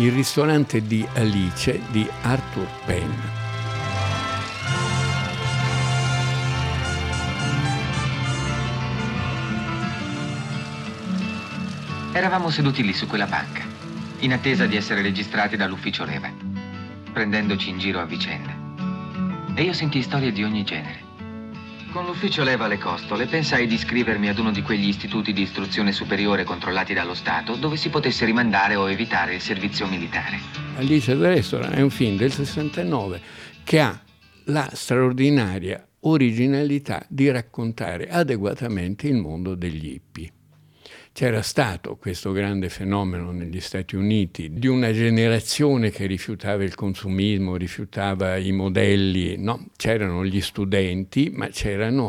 Il ristorante di Alice di Arthur Penn. Eravamo seduti lì su quella banca, in attesa di essere registrati dall'ufficio leva, prendendoci in giro a vicenda. E io sentii storie di ogni genere. Con l'ufficio leva alle costole pensai di iscrivermi ad uno di quegli istituti di istruzione superiore controllati dallo Stato dove si potesse rimandare o evitare il servizio militare. Alice the Restaurant è un film del 69 che ha la straordinaria originalità di raccontare adeguatamente il mondo degli hippie. C'era stato questo grande fenomeno negli Stati Uniti di una generazione che rifiutava il consumismo, rifiutava i modelli, no? c'erano gli studenti, ma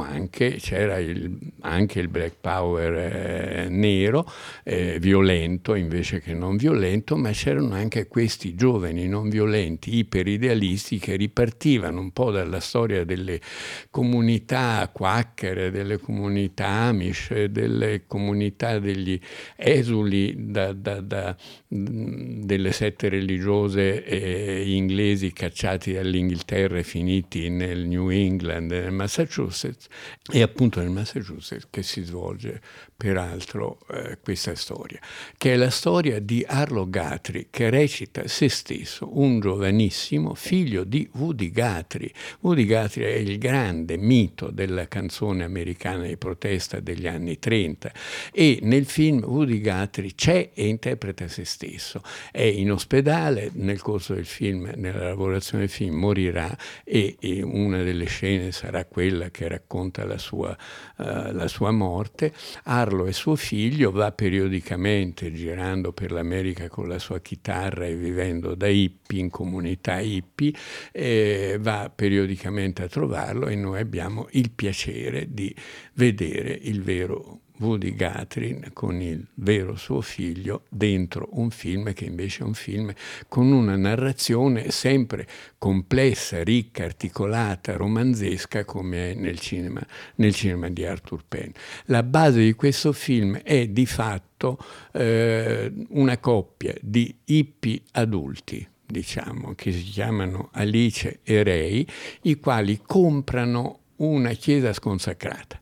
anche, c'era il, anche il black power eh, nero, eh, violento invece che non violento, ma c'erano anche questi giovani non violenti, iperidealisti che ripartivano un po' dalla storia delle comunità quacker, delle comunità amish, delle comunità degli degli esuli da, da, da, delle sette religiose eh, inglesi cacciati dall'Inghilterra e finiti nel New England, nel Massachusetts, e appunto nel Massachusetts che si svolge peraltro eh, questa storia, che è la storia di Arlo Guthrie che recita se stesso, un giovanissimo figlio di Woody Guthrie. Woody Guthrie è il grande mito della canzone americana di protesta degli anni 30 e nel film Woody Guthrie c'è e interpreta se stesso. È in ospedale, nel corso del film, nella lavorazione del film, morirà e, e una delle scene sarà quella che racconta la sua, uh, la sua morte. Arlo è suo figlio, va periodicamente girando per l'America con la sua chitarra e vivendo da hippie in comunità hippie, eh, va periodicamente a trovarlo e noi abbiamo il piacere di vedere il vero Woody Guthrie con il vero suo figlio dentro un film che invece è un film con una narrazione sempre complessa, ricca, articolata, romanzesca come è nel cinema, nel cinema di Arthur Penn. La base di questo film è di fatto eh, una coppia di hippie adulti diciamo, che si chiamano Alice e Ray, i quali comprano una chiesa sconsacrata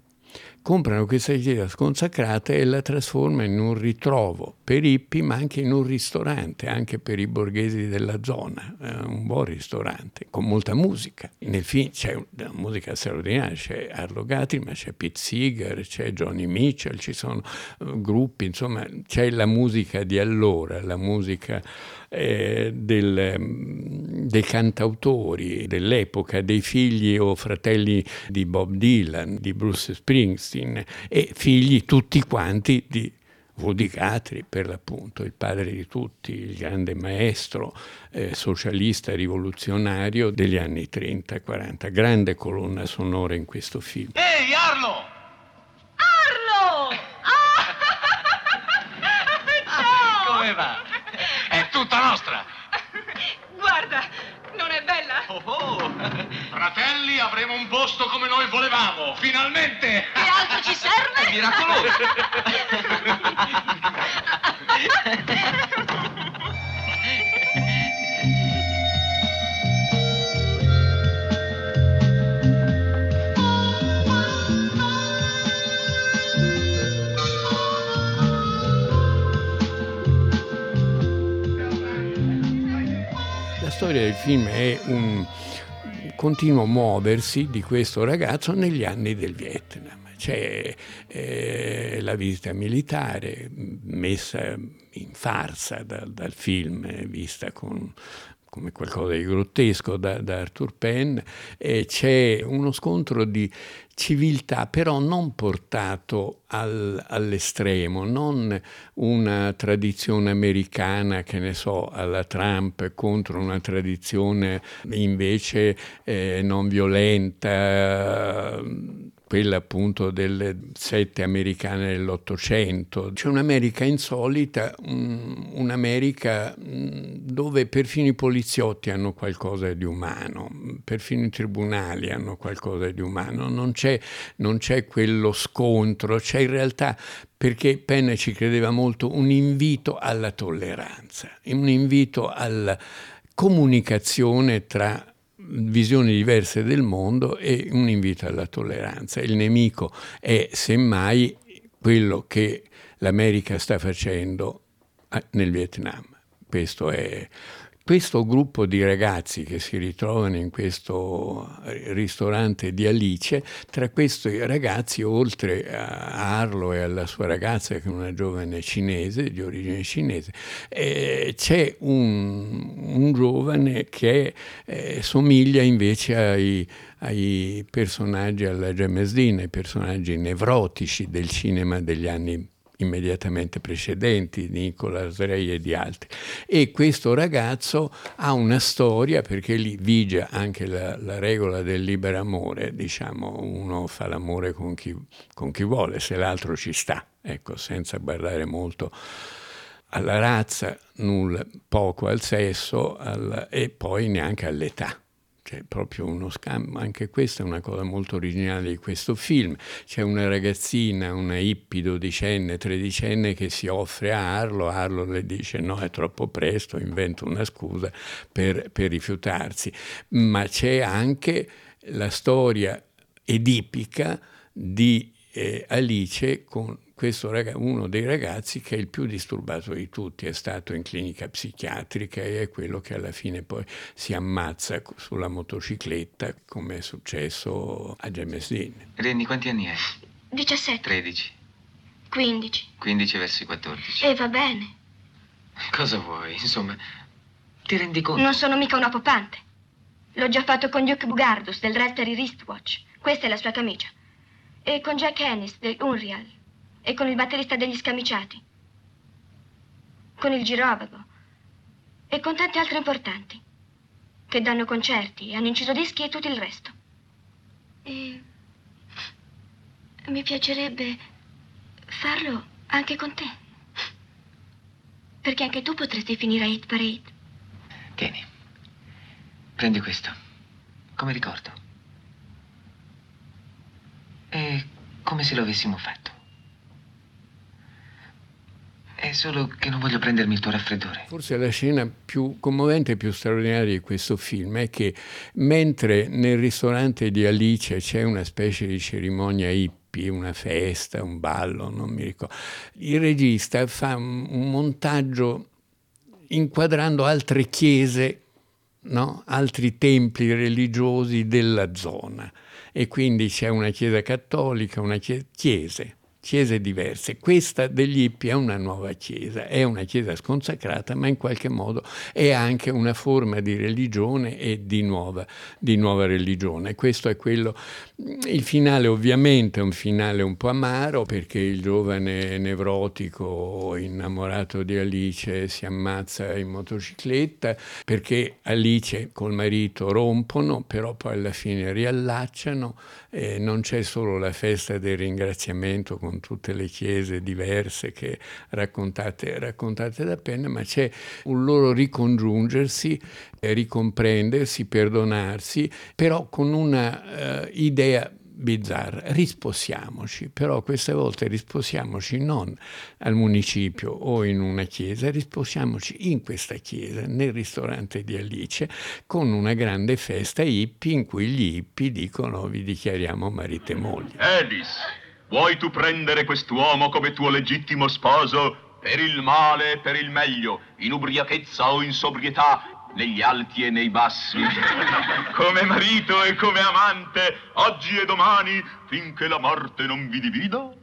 comprano questa chiesa sconsacrata e la trasformano in un ritrovo per hippie, ma anche in un ristorante, anche per i borghesi della zona, eh, un buon ristorante, con molta musica. Nel film c'è una musica straordinaria, c'è Arlo Guthrie, ma c'è Pete Seeger, c'è Johnny Mitchell, ci sono uh, gruppi, insomma c'è la musica di allora, la musica eh, del, mm, dei cantautori dell'epoca, dei figli o fratelli di Bob Dylan, di Bruce Springsteen e figli tutti quanti di Woody Guthrie per l'appunto, il padre di tutti, il grande maestro eh, socialista rivoluzionario degli anni 30 e 40. Grande colonna sonora in questo film. Ehi, Arlo! Arlo! Ah! Ciao! Come va? È tutta nostra! Guarda, non è bella? Oh, oh. Fratelli, avremo un posto come noi volevamo, finalmente! Che altro ci serve? È miracoloso! storia del film è un continuo muoversi di questo ragazzo negli anni del Vietnam. C'è eh, la visita militare messa in farsa da, dal film, vista con come qualcosa di grottesco da, da Arthur Penn, e c'è uno scontro di civiltà, però non portato al, all'estremo, non una tradizione americana, che ne so, alla Trump contro una tradizione invece eh, non violenta quella appunto delle sette americane dell'Ottocento. C'è un'America insolita, un'America dove perfino i poliziotti hanno qualcosa di umano, perfino i tribunali hanno qualcosa di umano, non c'è, non c'è quello scontro, c'è in realtà perché Penn ci credeva molto, un invito alla tolleranza, un invito alla comunicazione tra visioni diverse del mondo e un invito alla tolleranza. Il nemico è semmai quello che l'America sta facendo eh, nel Vietnam. Questo è questo gruppo di ragazzi che si ritrovano in questo ristorante di Alice, tra questi ragazzi, oltre a Arlo e alla sua ragazza, che è una giovane cinese, di origine cinese, eh, c'è un, un, giovane che eh, somiglia invece ai, ai personaggi alla James Dean, ai personaggi nevrotici del cinema degli anni immediatamente precedenti, di Nicolas Rey e di altri. E questo ragazzo ha una storia, perché lì vige anche la, la regola del libero amore, diciamo, uno fa l'amore con chi, con chi vuole, se l'altro ci sta, ecco, senza guardare molto alla razza, nulla, poco al sesso al, e poi neanche all'età c'è proprio uno scambio, anche questa è una cosa molto originale di questo film. C'è una ragazzina, una hippie dodicenne, tredicenne che si offre a Arlo, Arlo le dice no, è troppo presto, inventa una scusa per, per rifiutarsi. Ma c'è anche la storia edipica di eh, Alice con questo ragazzo, uno dei ragazzi che è il più disturbato di tutti, è stato in clinica psichiatrica e è quello che alla fine poi si ammazza sulla motocicletta, come è successo a James Dean. Renny, quanti anni hai? 17. 13. 15. 15 versi 14. E va bene. Cosa vuoi? Insomma, ti rendi conto? Non sono mica una popante. L'ho già fatto con Duke Bugardus del Rotary Wristwatch. Questa è la sua camicia. E con Jack Ennis del Unreal e con il batterista degli Scamiciati, con il Girovago e con tanti altri importanti che danno concerti, hanno inciso dischi e tutto il resto. E mi piacerebbe farlo anche con te. Perché anche tu potresti finire a Hit Parade. Tieni. Prendi questo. Come ricordo. È come se lo avessimo fatto. È solo che non voglio prendermi il tuo raffreddore. Forse la scena più commovente e più straordinaria di questo film è che mentre nel ristorante di Alice c'è una specie di cerimonia hippie, una festa, un ballo, non mi ricordo, il regista fa un montaggio inquadrando altre chiese, no? altri templi religiosi della zona. E quindi c'è una chiesa cattolica, una chiesa, chiese, chiese diverse. Questa degli Ippi è una nuova chiesa, è una chiesa sconsacrata, ma in qualche modo è anche una forma di religione e di nuova, di nuova religione. Questo è quello. Il finale ovviamente è un finale un po' amaro perché il giovane nevrotico innamorato di Alice si ammazza in motocicletta perché Alice col marito rompono, però poi alla fine riallacciano. Eh, non c'è solo la festa del ringraziamento con tutte le chiese diverse che raccontate, raccontate da Penna, ma c'è un loro ricongiungersi, eh, ricomprendersi, perdonarsi, però con una uh, idea bizzarra, risposiamoci, però queste volte risposiamoci non al municipio o in una chiesa, risposiamoci in questa chiesa, nel ristorante di Alice, con una grande festa hippie in cui gli hippie dicono vi dichiariamo marito e moglie. Alice! Vuoi tu prendere quest'uomo come tuo legittimo sposo per il male e per il meglio, in ubriachezza o in sobrietà, negli alti e nei bassi, come marito e come amante, oggi e domani, finché la morte non vi divida?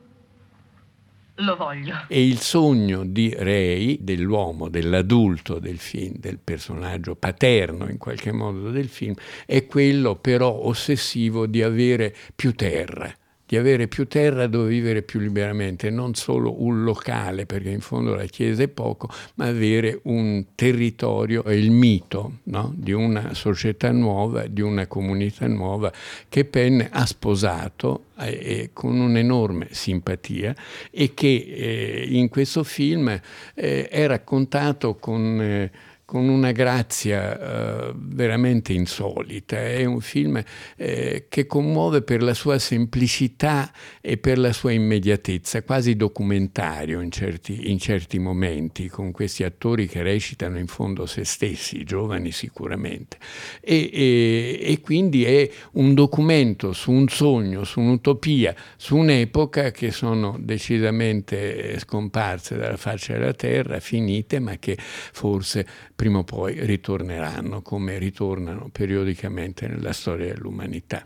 Lo voglio. E il sogno di Ray, dell'uomo, dell'adulto del film, del personaggio paterno in qualche modo del film, è quello però ossessivo di avere più terra di avere più terra dove vivere più liberamente, non solo un locale, perché in fondo la Chiesa è poco, ma avere un territorio, il mito no? di una società nuova, di una comunità nuova che Penn ha sposato eh, con un'enorme simpatia e che eh, in questo film eh, è raccontato con eh, con una grazia uh, veramente insolita. È un film eh, che commuove per la sua semplicità e per la sua immediatezza, quasi documentario in certi, in certi momenti, con questi attori che recitano in fondo se stessi, giovani sicuramente. E, e, e quindi è un documento su un sogno, su un'utopia, su un'epoca che sono decisamente scomparse dalla faccia della terra, finite, ma che forse prima o poi ritorneranno come ritornano periodicamente nella storia dell'umanità.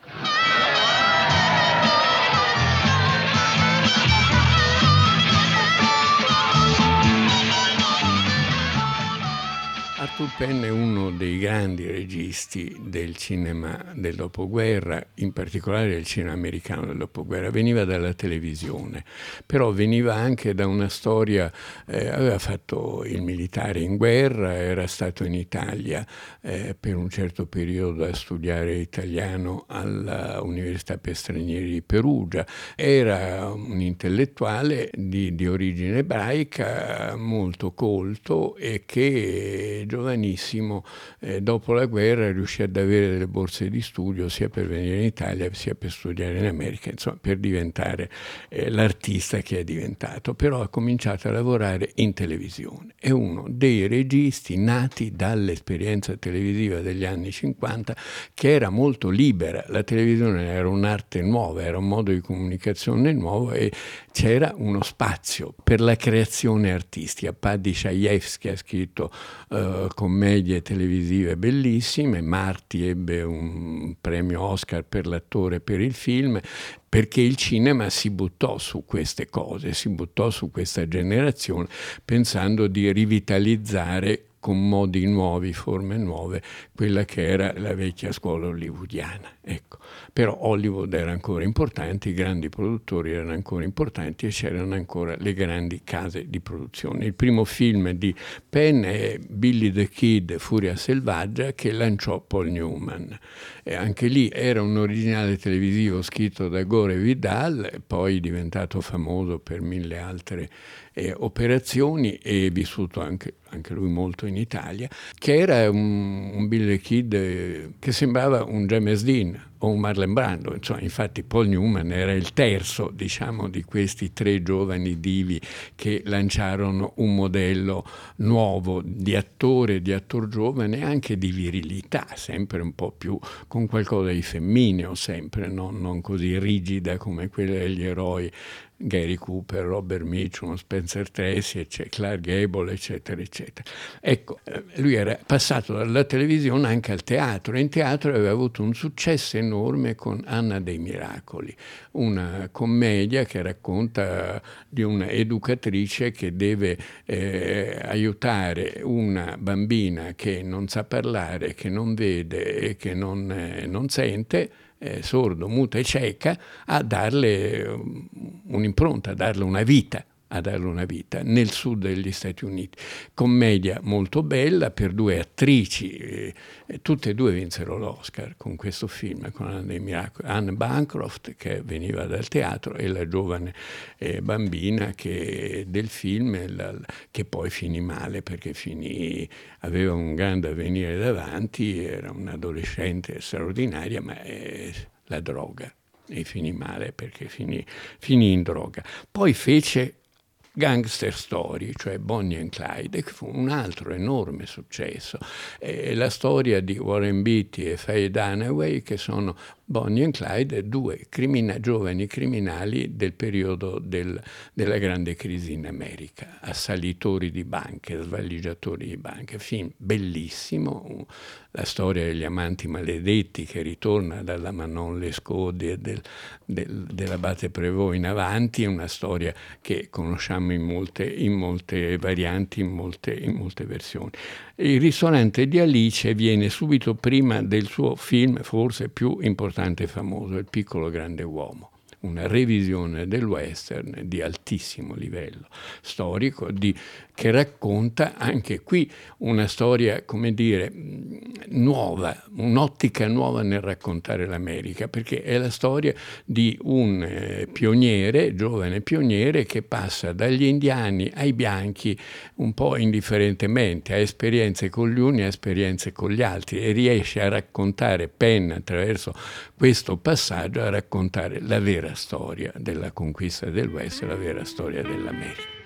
Arthur Penn è uno dei grandi registi del cinema del dopoguerra, in particolare del cinema americano del dopoguerra. Veniva dalla televisione, però veniva anche da una storia, eh, aveva fatto il militare in guerra, era stato in Italia eh, per un certo periodo a studiare italiano all'Università per stranieri di Perugia, era un intellettuale di, di origine ebraica molto colto e che giovanissimo, eh, dopo la guerra riuscì ad avere delle borse di studio sia per venire in Italia sia per studiare in America, insomma per diventare eh, l'artista che è diventato, però ha cominciato a lavorare in televisione. È uno dei registi nati dall'esperienza televisiva degli anni 50 che era molto libera, la televisione era un'arte nuova, era un modo di comunicazione nuovo e c'era uno spazio per la creazione artistica. Paddy Chayefsky ha scritto commedie televisive bellissime, Marti ebbe un premio Oscar per l'attore per il film, perché il cinema si buttò su queste cose, si buttò su questa generazione pensando di rivitalizzare con modi nuovi, forme nuove, quella che era la vecchia scuola hollywoodiana. Ecco. Però Hollywood era ancora importante, i grandi produttori erano ancora importanti e c'erano ancora le grandi case di produzione. Il primo film di Penn è Billy the Kid, Furia selvaggia, che lanciò Paul Newman. E anche lì era un originale televisivo scritto da Gore Vidal, poi diventato famoso per mille altre eh, operazioni e vissuto anche, anche, lui molto in Italia, che era un, un Billy Kid eh, che sembrava un James Dean o un Marlon Brando, insomma, infatti Paul Newman era il terzo, diciamo, di questi tre giovani divi che lanciarono un modello nuovo di attore, di attor giovane e anche di virilità, sempre un po' più con qualcosa di femmineo, sempre, non, non così rigida come quella degli eroi Gary Cooper, Robert Mitchum, Spencer Tracy, Clark Gable, eccetera, eccetera. Ecco, eh, lui era passato dalla televisione anche al teatro e in teatro aveva avuto un successo enorme con Anna dei Miracoli, una commedia che racconta di un'educatrice che deve eh, aiutare una bambina che non sa parlare, che non vede e che non, eh, non sente eh, sordo, muta e cieca, a darle um, un'impronta, a darle una vita a darle una vita nel sud degli Stati Uniti. Commedia molto bella per due attrici, eh, tutte e due vinsero l'Oscar con questo film, con Anne, Miracoli, Anne Bancroft che veniva dal teatro e la giovane eh, bambina che, del film la, che poi finì male perché finì, aveva un grande avvenire davanti, era un'adolescente straordinaria, ma eh, la droga e finì male perché finì, finì in droga. Poi fece Gangster Story, cioè Bonnie and Clyde, che fu un altro enorme successo. È la storia di Warren Beatty e Faye Dunaway, che sono Bonnie and Clyde, due crimina- giovani criminali del periodo del, della grande crisi in America, assalitori di banche, svaligiatori di banche. Film bellissimo, la storia degli amanti maledetti che ritorna dalla Manon Lescaudi e del, del, dell'abate Prévost in avanti, una storia che conosciamo in molte, in molte varianti, in molte, in molte versioni. Il ristorante di Alice viene subito prima del suo film forse più importante e famoso, Il piccolo grande uomo una revisione del western di altissimo livello storico, di, che racconta anche qui una storia, come dire, nuova, un'ottica nuova nel raccontare l'America, perché è la storia di un eh, pioniere, giovane pioniere, che passa dagli indiani ai bianchi un po' indifferentemente, ha esperienze con gli uni, ha esperienze con gli altri e riesce a raccontare, penna attraverso questo passaggio, a raccontare la vera storia della conquista del West, la vera storia dell'America.